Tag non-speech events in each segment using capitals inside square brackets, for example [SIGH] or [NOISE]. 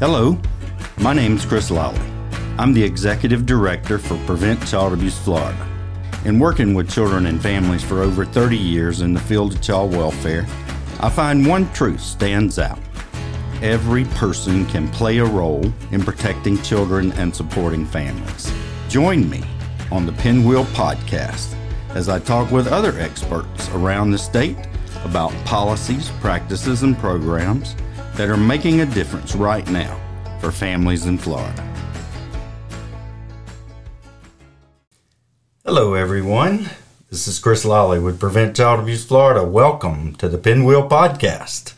Hello, my name is Chris Lolley. I'm the Executive Director for Prevent Child Abuse Florida. In working with children and families for over 30 years in the field of child welfare, I find one truth stands out. Every person can play a role in protecting children and supporting families. Join me on the Pinwheel Podcast as I talk with other experts around the state about policies, practices, and programs that are making a difference right now for families in Florida. Hello, everyone. This is Chris Lolley with Prevent Child Abuse Florida. Welcome to the Pinwheel Podcast.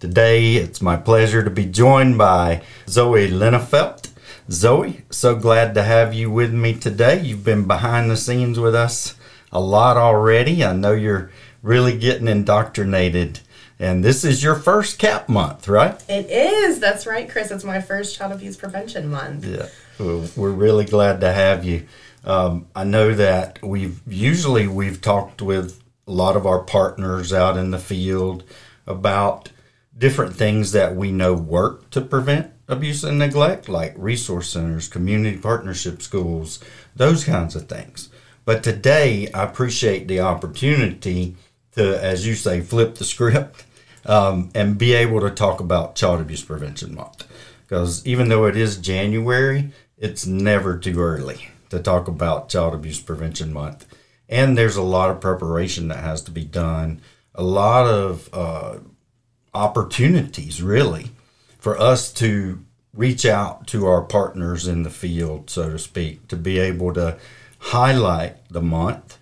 Today, it's my pleasure to be joined by Zoe Linafelt. Zoe, so glad to have you with me today. You've been behind the scenes with us a lot already. I know you're really getting indoctrinated. And this is your first CAP month, right? It is. That's right, Chris. It's my first child abuse prevention month. Yeah. We're really glad to have you. Um, I know that we've usually we've talked with a lot of our partners out in the field about different things that we know work to prevent abuse and neglect, like resource centers, community partnership schools, those kinds of things. But today, I appreciate the opportunity to, as you say, flip the script um, and be able to talk about Child Abuse Prevention Month. Because even though it is January, it's never too early to talk about Child Abuse Prevention Month. And there's a lot of preparation that has to be done, a lot of uh, opportunities, really, for us to reach out to our partners in the field, so to speak, to be able to highlight the month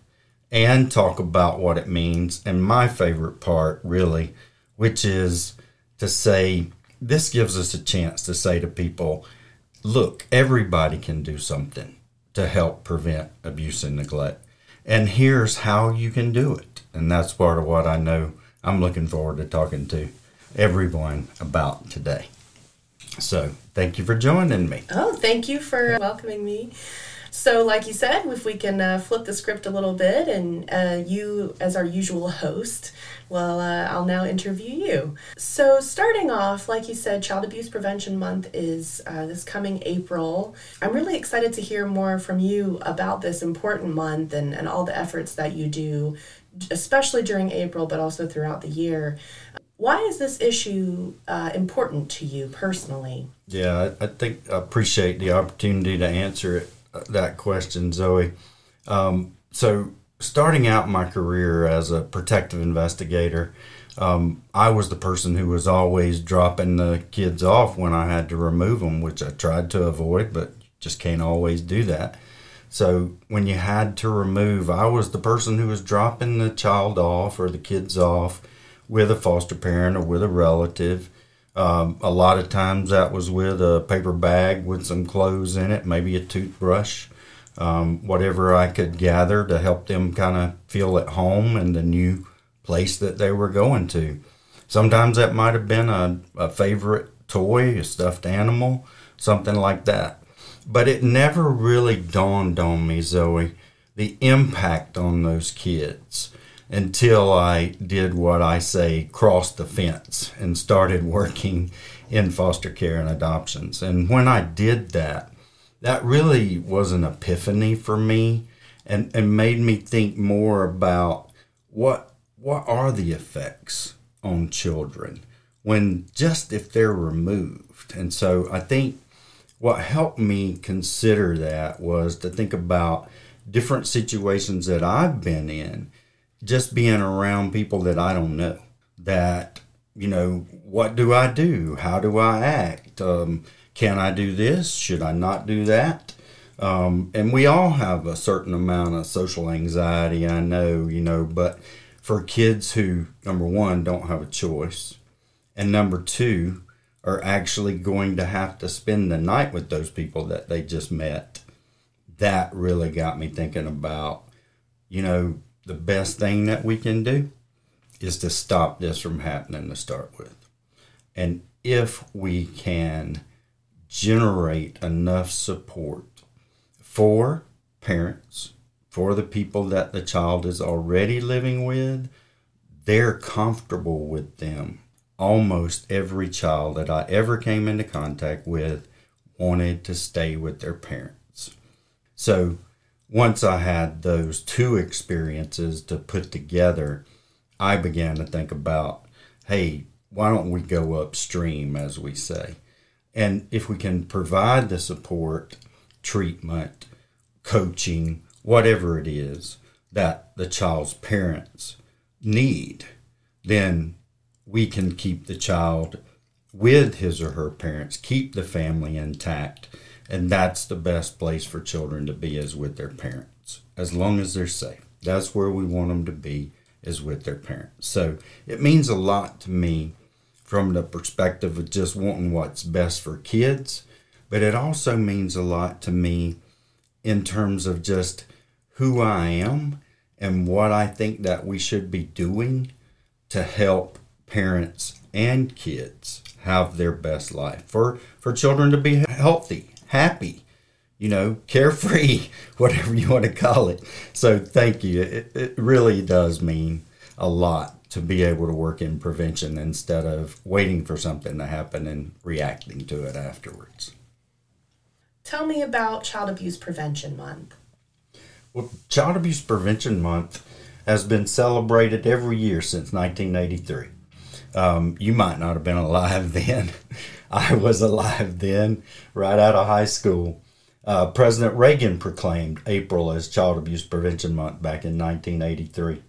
and talk about what it means. And my favorite part, really, which is to say, this gives us a chance to say to people, look, everybody can do something to help prevent abuse and neglect. And here's how you can do it. And that's part of what I know I'm looking forward to talking to everyone about today. So, thank you for joining me. Oh, thank you for welcoming me. So, like you said, if we can uh, flip the script a little bit, and uh, you, as our usual host, well, uh, I'll now interview you. So, starting off, like you said, Child Abuse Prevention Month is uh, this coming April. I'm really excited to hear more from you about this important month and, and all the efforts that you do, especially during April, but also throughout the year. Why is this issue uh, important to you personally? Yeah, I, I think I appreciate the opportunity to answer it that question, Zoe. Um, so, starting out my career as a protective investigator, um, I was the person who was always dropping the kids off when I had to remove them, which I tried to avoid, but just can't always do that. So, when you had to remove, I was the person who was dropping the child off or the kids off with a foster parent or with a relative. Um, a lot of times that was with a paper bag with some clothes in it, maybe a toothbrush, um, whatever I could gather to help them kind of feel at home in the new place that they were going to. Sometimes that might have been a, a favorite toy, a stuffed animal, something like that. But it never really dawned on me, Zoe, the impact on those kids until I did what I say crossed the fence and started working in foster care and adoptions. And when I did that, that really was an epiphany for me and, and made me think more about what what are the effects on children when just if they're removed. And so I think what helped me consider that was to think about different situations that I've been in just being around people that I don't know. That, you know, what do I do? How do I act? Um, can I do this? Should I not do that? Um, and we all have a certain amount of social anxiety, I know, you know, but for kids who, number one, don't have a choice, and number two, are actually going to have to spend the night with those people that they just met, that really got me thinking about, you know, the best thing that we can do is to stop this from happening to start with. And if we can generate enough support for parents, for the people that the child is already living with, they're comfortable with them almost every child that I ever came into contact with wanted to stay with their parents. So once I had those two experiences to put together, I began to think about hey, why don't we go upstream, as we say? And if we can provide the support, treatment, coaching, whatever it is that the child's parents need, then we can keep the child with his or her parents, keep the family intact. And that's the best place for children to be is with their parents, as long as they're safe. That's where we want them to be, is with their parents. So it means a lot to me from the perspective of just wanting what's best for kids, but it also means a lot to me in terms of just who I am and what I think that we should be doing to help parents and kids have their best life for for children to be healthy happy you know carefree [LAUGHS] whatever you want to call it. So thank you. It, it really does mean a lot to be able to work in prevention instead of waiting for something to happen and reacting to it afterwards. Tell me about child abuse prevention month. Well child abuse prevention month has been celebrated every year since 1983 um, you might not have been alive [LAUGHS] then. I was alive then, right out of high school. Uh, President Reagan proclaimed April as Child Abuse Prevention Month back in 1983.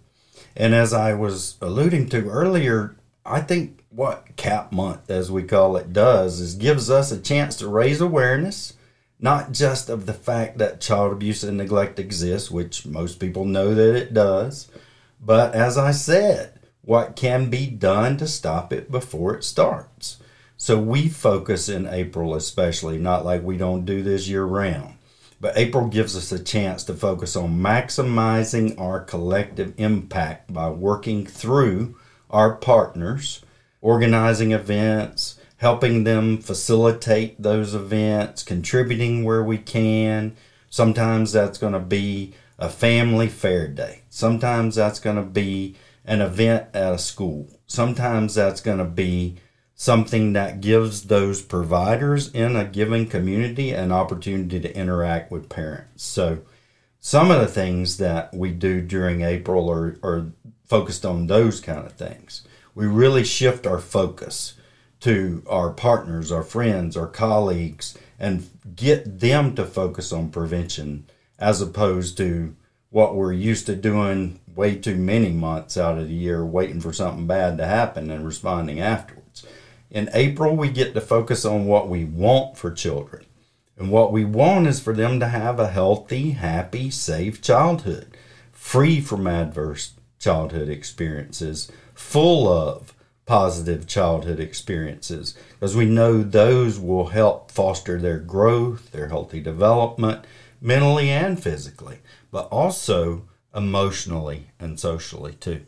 And as I was alluding to earlier, I think what CAP Month, as we call it, does is gives us a chance to raise awareness, not just of the fact that child abuse and neglect exists, which most people know that it does, but as I said, what can be done to stop it before it starts. So we focus in April, especially, not like we don't do this year round. But April gives us a chance to focus on maximizing our collective impact by working through our partners, organizing events, helping them facilitate those events, contributing where we can. Sometimes that's going to be a family fair day. Sometimes that's going to be an event at a school. Sometimes that's going to be something that gives those providers in a given community an opportunity to interact with parents. So, some of the things that we do during April are, are focused on those kind of things. We really shift our focus to our partners, our friends, our colleagues, and get them to focus on prevention as opposed to what we're used to doing way too many months out of the year waiting for something bad to happen and responding afterwards. In April, we get to focus on what we want for children. And what we want is for them to have a healthy, happy, safe childhood, free from adverse childhood experiences, full of positive childhood experiences, because we know those will help foster their growth, their healthy development, mentally and physically, but also emotionally and socially too.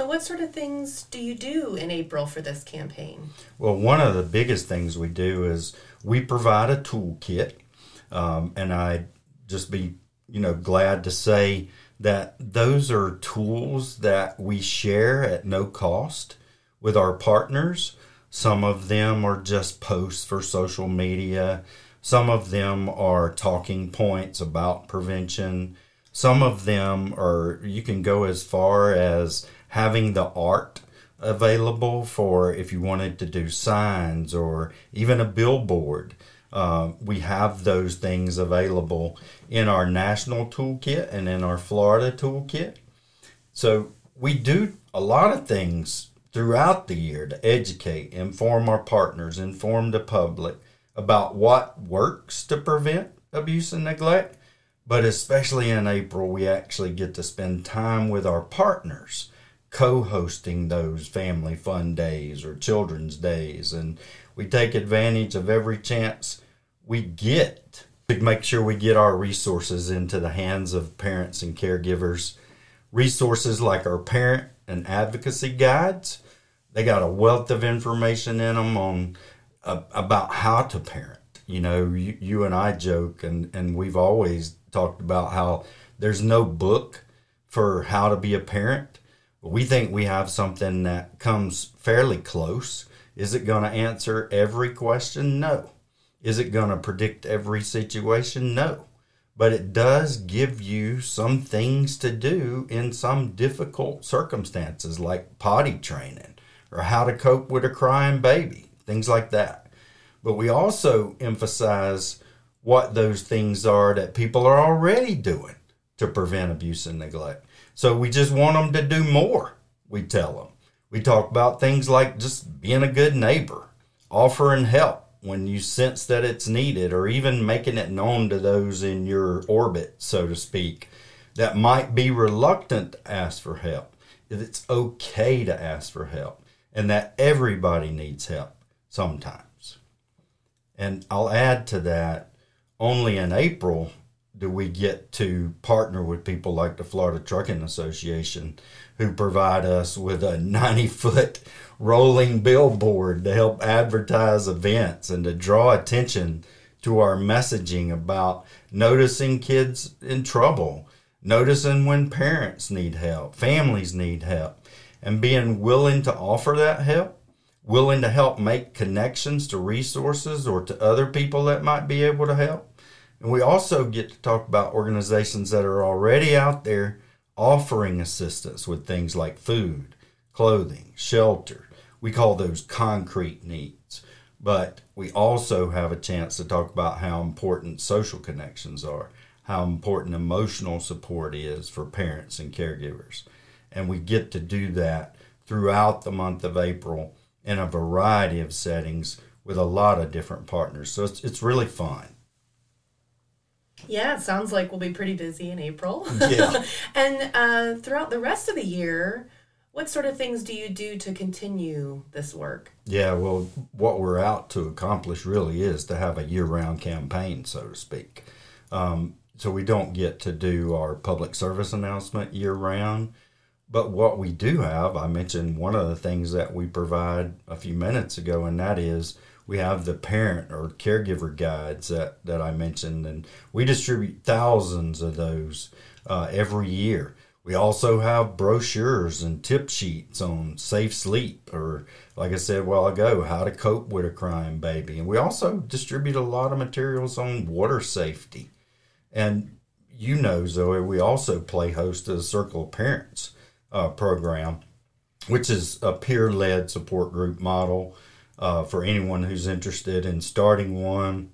So, what sort of things do you do in April for this campaign? Well, one of the biggest things we do is we provide a toolkit, um, and I'd just be you know glad to say that those are tools that we share at no cost with our partners. Some of them are just posts for social media. Some of them are talking points about prevention. Some of them are, you can go as far as having the art available for if you wanted to do signs or even a billboard. Uh, we have those things available in our national toolkit and in our Florida toolkit. So we do a lot of things throughout the year to educate, inform our partners, inform the public about what works to prevent abuse and neglect but especially in April, we actually get to spend time with our partners, co hosting those family fun days or children's days. And we take advantage of every chance we get to make sure we get our resources into the hands of parents and caregivers. Resources like our parent and advocacy guides, they got a wealth of information in them on uh, about how to parent. You know, you, you and I joke, and, and we've always talked about how there's no book for how to be a parent, We think we have something that comes fairly close. Is it going to answer every question? No. Is it going to predict every situation? No. But it does give you some things to do in some difficult circumstances, like potty training or how to cope with a crying baby, things like that. But we also emphasize what those things are that people are already doing to prevent abuse and neglect. So we just want them to do more, we tell them. We talk about things like just being a good neighbor, offering help when you sense that it's needed, or even making it known to those in your orbit, so to speak, that might be reluctant to ask for help. That it's okay to ask for help, and that everybody needs help sometimes. And I'll add to that only in April do we get to partner with people like the Florida Trucking Association who provide us with a 90 foot rolling billboard to help advertise events and to draw attention to our messaging about noticing kids in trouble, noticing when parents need help, families need help, and being willing to offer that help, willing to help make connections to resources or to other people that might be able to help and we also get to talk about organizations that are already out there offering assistance with things like food, clothing, shelter. We call those concrete needs. But we also have a chance to talk about how important social connections are, how important emotional support is for parents and caregivers. And we get to do that throughout the month of April in a variety of settings with a lot of different partners. So it's, it's really fun. Yeah, it sounds like we'll be pretty busy in April. Yeah. [LAUGHS] and uh, throughout the rest of the year, what sort of things do you do to continue this work? Yeah, well, what we're out to accomplish really is to have a year round campaign, so to speak. Um, so we don't get to do our public service announcement year round. But what we do have, I mentioned one of the things that we provide a few minutes ago, and that is we have the parent or caregiver guides that, that I mentioned, and we distribute thousands of those uh, every year. We also have brochures and tip sheets on safe sleep, or like I said a while ago, how to cope with a crying baby. And we also distribute a lot of materials on water safety. And you know, Zoe, we also play host to the Circle of Parents uh, program, which is a peer led support group model uh, for anyone who's interested in starting one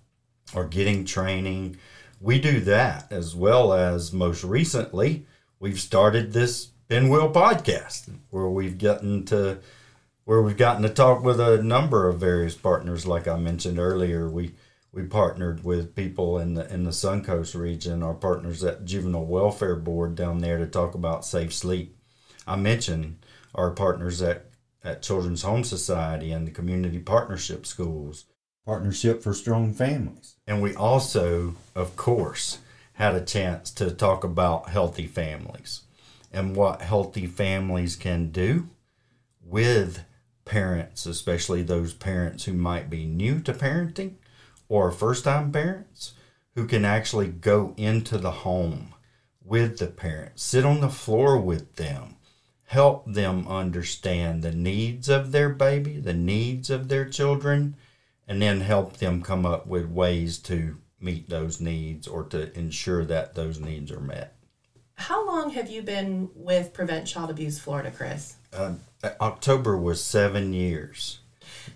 or getting training. We do that as well as most recently, we've started this Pinwheel podcast where we've gotten to where we've gotten to talk with a number of various partners. Like I mentioned earlier, we we partnered with people in the in the Suncoast region, our partners at Juvenile Welfare Board down there to talk about safe sleep. I mentioned our partners at at Children's Home Society and the Community Partnership Schools. Partnership for Strong Families. And we also, of course, had a chance to talk about healthy families and what healthy families can do with parents, especially those parents who might be new to parenting or first time parents who can actually go into the home with the parents, sit on the floor with them, help them understand the needs of their baby, the needs of their children, and then help them come up with ways to meet those needs or to ensure that those needs are met. How long have you been with Prevent Child Abuse Florida, Chris? Uh, October was seven years.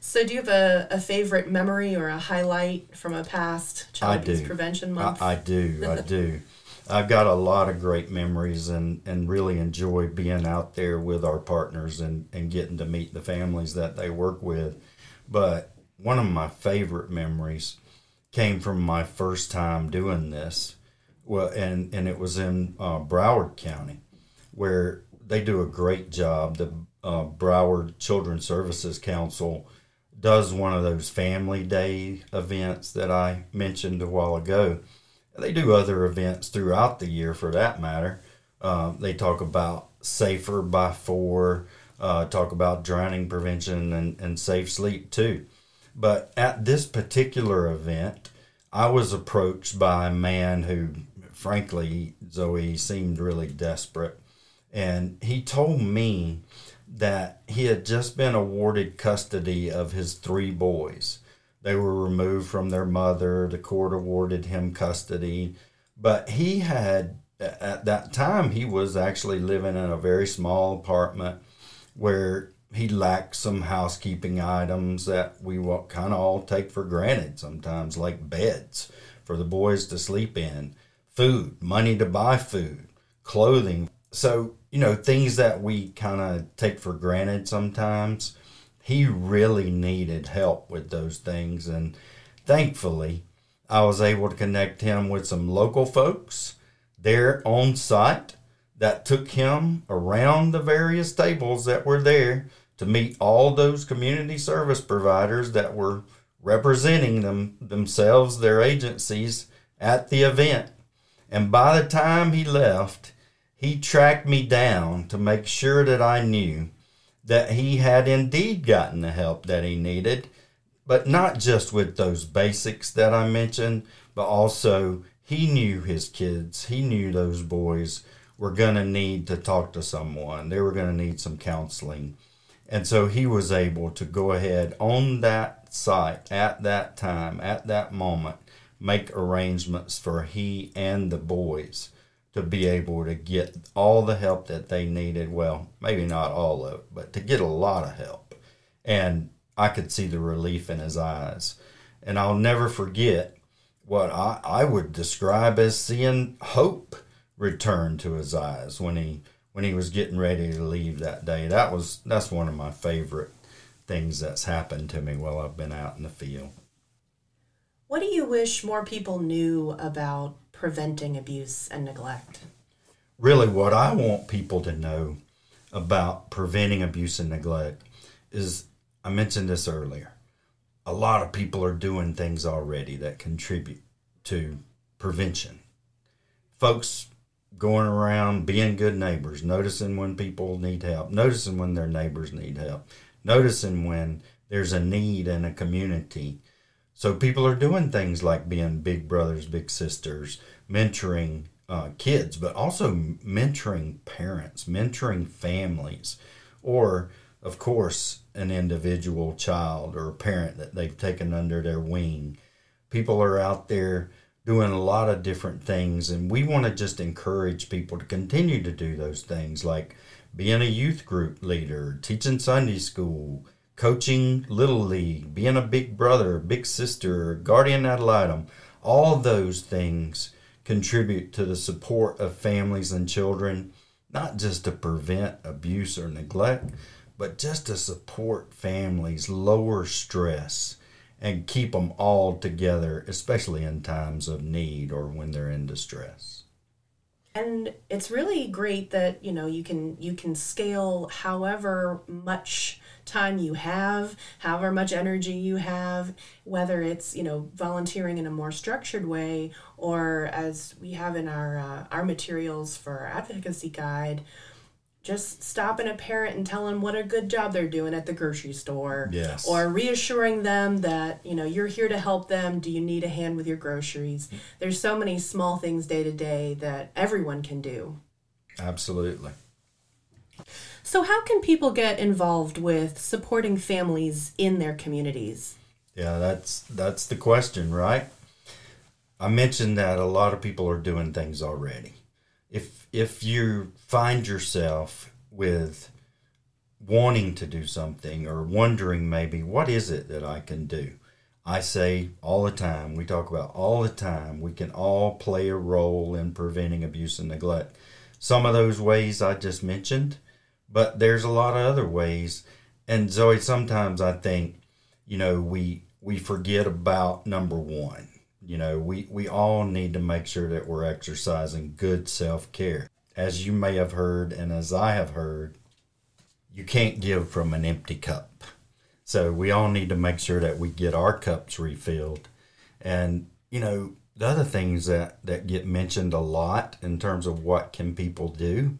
So, do you have a, a favorite memory or a highlight from a past child I abuse do. prevention month? I, I do. I [LAUGHS] do. I've got a lot of great memories and, and really enjoy being out there with our partners and, and getting to meet the families that they work with. But one of my favorite memories came from my first time doing this. Well, and, and it was in uh, Broward County, where they do a great job. The uh, Broward Children's Services Council does one of those family day events that I mentioned a while ago they do other events throughout the year for that matter. Uh, they talk about safer by four, uh, talk about drowning prevention and, and safe sleep too. But at this particular event, I was approached by a man who, frankly, Zoe seemed really desperate. And he told me that he had just been awarded custody of his three boys. They were removed from their mother. The court awarded him custody. But he had, at that time, he was actually living in a very small apartment where he lacked some housekeeping items that we kind of all take for granted sometimes, like beds for the boys to sleep in, food, money to buy food, clothing. So, you know, things that we kind of take for granted sometimes. He really needed help with those things. And thankfully, I was able to connect him with some local folks there on site that took him around the various tables that were there to meet all those community service providers that were representing them themselves, their agencies at the event. And by the time he left, he tracked me down to make sure that I knew that he had indeed gotten the help that he needed, but not just with those basics that I mentioned, but also he knew his kids, he knew those boys were going to need to talk to someone. They were going to need some counseling. And so he was able to go ahead on that site at that time, at that moment, make arrangements for he and the boys to be able to get all the help that they needed. Well, maybe not all of it, but to get a lot of help. And I could see the relief in his eyes. And I'll never forget what I, I would describe as seeing hope return to his eyes when he when he was getting ready to leave that day. That was that's one of my favorite things that's happened to me while I've been out in the field. What do you wish more people knew about preventing abuse and neglect? Really, what I want people to know about preventing abuse and neglect is I mentioned this earlier. A lot of people are doing things already that contribute to prevention. Folks going around being good neighbors, noticing when people need help, noticing when their neighbors need help, noticing when there's a need in a community. So people are doing things like being big brothers, big sisters, mentoring uh, kids, but also mentoring parents, mentoring families, or, of course, an individual child or a parent that they've taken under their wing. People are out there doing a lot of different things and we want to just encourage people to continue to do those things like being a youth group leader teaching sunday school coaching little league being a big brother big sister guardian ad litem all those things contribute to the support of families and children not just to prevent abuse or neglect but just to support families lower stress and keep them all together, especially in times of need or when they're in distress. And it's really great that you know you can you can scale however much time you have, however much energy you have, whether it's you know volunteering in a more structured way or as we have in our uh, our materials for our advocacy guide just stopping a parent and telling them what a good job they're doing at the grocery store yes. or reassuring them that you know you're here to help them. Do you need a hand with your groceries? There's so many small things day to day that everyone can do. Absolutely. So how can people get involved with supporting families in their communities? Yeah that's that's the question right? I mentioned that a lot of people are doing things already if if you find yourself with wanting to do something or wondering maybe what is it that I can do? I say all the time we talk about all the time we can all play a role in preventing abuse and neglect. Some of those ways I just mentioned but there's a lot of other ways. And Zoe sometimes I think you know we we forget about number 1 you know, we, we all need to make sure that we're exercising good self care. As you may have heard, and as I have heard, you can't give from an empty cup. So we all need to make sure that we get our cups refilled. And, you know, the other things that, that get mentioned a lot in terms of what can people do,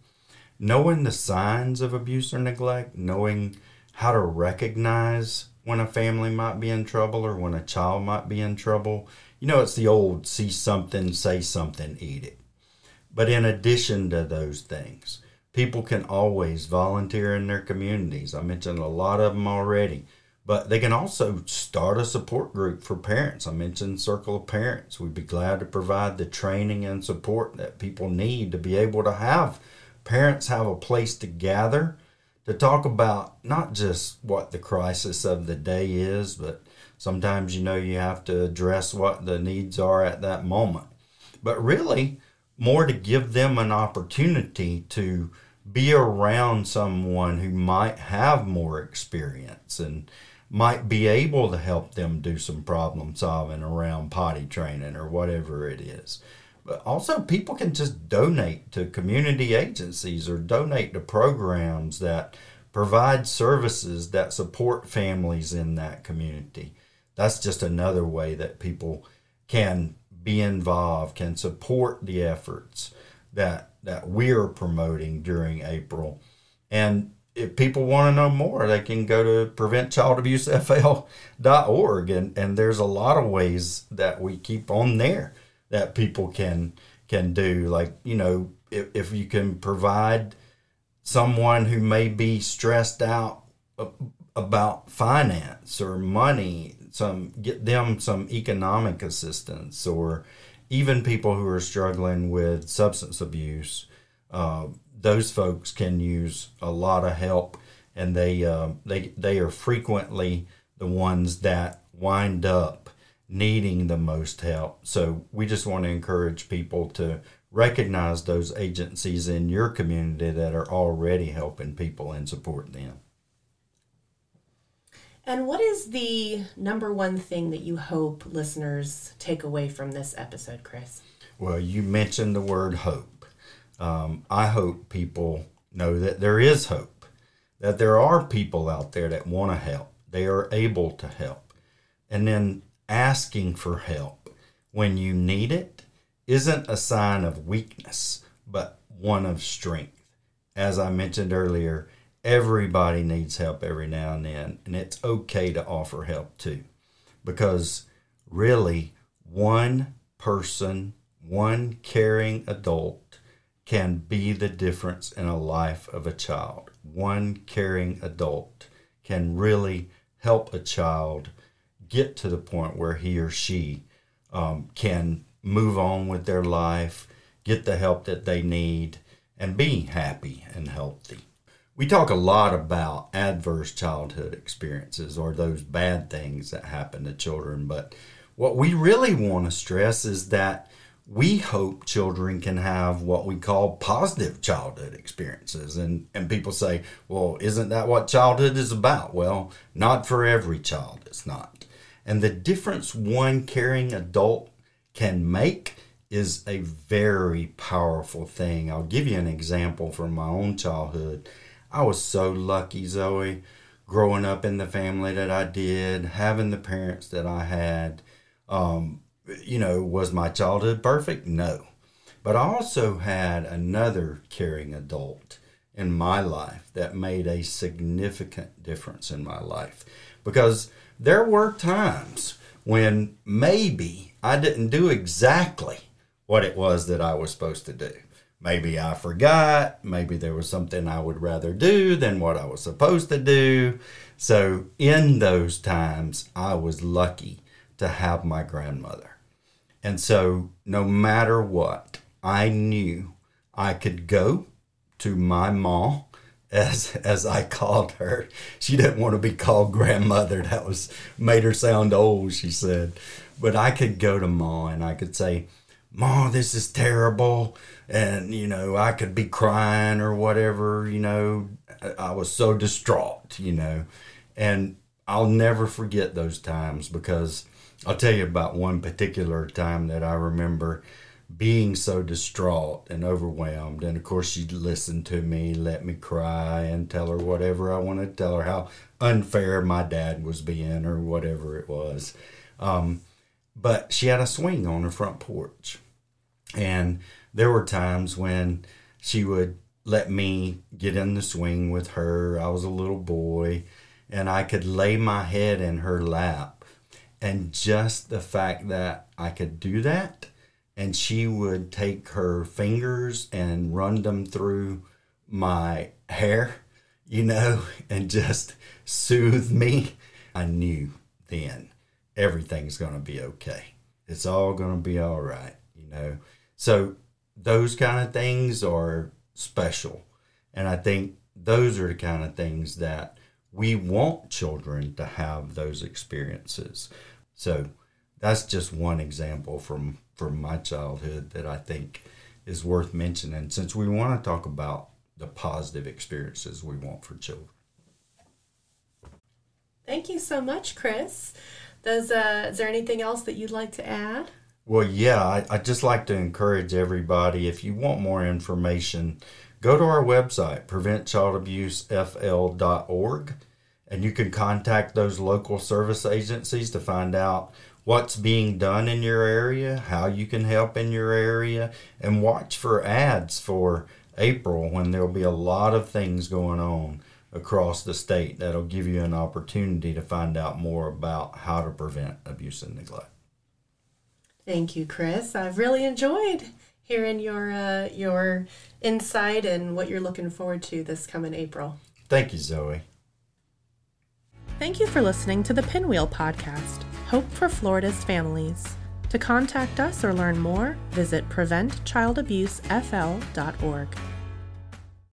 knowing the signs of abuse or neglect, knowing how to recognize when a family might be in trouble or when a child might be in trouble you know, it's the old see something, say something, eat it. But in addition to those things, people can always volunteer in their communities. I mentioned a lot of them already, but they can also start a support group for parents. I mentioned Circle of Parents. We'd be glad to provide the training and support that people need to be able to have parents have a place to gather to talk about not just what the crisis of the day is, but sometimes you know you have to address what the needs are at that moment. But really, more to give them an opportunity to be around someone who might have more experience and might be able to help them do some problem solving around potty training or whatever it is. Also, people can just donate to community agencies or donate to programs that provide services that support families in that community. That's just another way that people can be involved, can support the efforts that that we're promoting during April. And if people want to know more, they can go to preventchildabusefl.org and, and there's a lot of ways that we keep on there that people can can do. Like, you know, if, if you can provide someone who may be stressed out about finance or money some get them some economic assistance or even people who are struggling with substance abuse uh, those folks can use a lot of help and they uh, they they are frequently the ones that wind up needing the most help so we just want to encourage people to recognize those agencies in your community that are already helping people and supporting them and what is the number one thing that you hope listeners take away from this episode, Chris? Well, you mentioned the word hope. Um, I hope people know that there is hope, that there are people out there that want to help, they are able to help. And then asking for help when you need it isn't a sign of weakness, but one of strength. As I mentioned earlier, everybody needs help every now and then, and it's okay to offer help too. Because really, one person, one caring adult can be the difference in a life of a child. One caring adult can really help a child get to the point where he or she um, can move on with their life, get the help that they need, and be happy and healthy we talk a lot about adverse childhood experiences or those bad things that happen to children, but what we really want to stress is that we hope children can have what we call positive childhood experiences. And, and people say, well, isn't that what childhood is about? Well, not for every child, it's not. And the difference one caring adult can make is a very powerful thing. I'll give you an example from my own childhood. I was so lucky, Zoe, growing up in the family that I did, having the parents that I had. Um, you know, was my childhood perfect? No. But I also had another caring adult in my life that made a significant difference in my life because there were times when maybe I didn't do exactly what it was that I was supposed to do. Maybe I forgot. Maybe there was something I would rather do than what I was supposed to do. So, in those times, I was lucky to have my grandmother. And so, no matter what, I knew I could go to my mom, as as I called her. She didn't want to be called grandmother. That was made her sound old, she said. But I could go to Ma and I could say, Ma, this is terrible. And, you know, I could be crying or whatever, you know. I was so distraught, you know. And I'll never forget those times because I'll tell you about one particular time that I remember being so distraught and overwhelmed. And of course, she'd listen to me, let me cry, and tell her whatever I wanted to tell her, how unfair my dad was being, or whatever it was. Um, but she had a swing on her front porch. And there were times when she would let me get in the swing with her. I was a little boy, and I could lay my head in her lap. And just the fact that I could do that, and she would take her fingers and run them through my hair, you know, [LAUGHS] and just soothe me, I knew then everything's going to be okay. It's all going to be all right, you know. So those kind of things are special. And I think those are the kind of things that we want children to have those experiences. So that's just one example from from my childhood that I think is worth mentioning since we want to talk about the positive experiences we want for children. Thank you so much, Chris. Does uh, is there anything else that you'd like to add? Well, yeah, I, I'd just like to encourage everybody if you want more information, go to our website, preventchildabusefl.org, and you can contact those local service agencies to find out what's being done in your area, how you can help in your area, and watch for ads for April when there'll be a lot of things going on across the state that'll give you an opportunity to find out more about how to prevent abuse and neglect. Thank you, Chris. I've really enjoyed hearing your uh, your insight and what you're looking forward to this coming April. Thank you, Zoe. Thank you for listening to the Pinwheel Podcast, Hope for Florida's Families. To contact us or learn more, visit preventchildabusefl.org.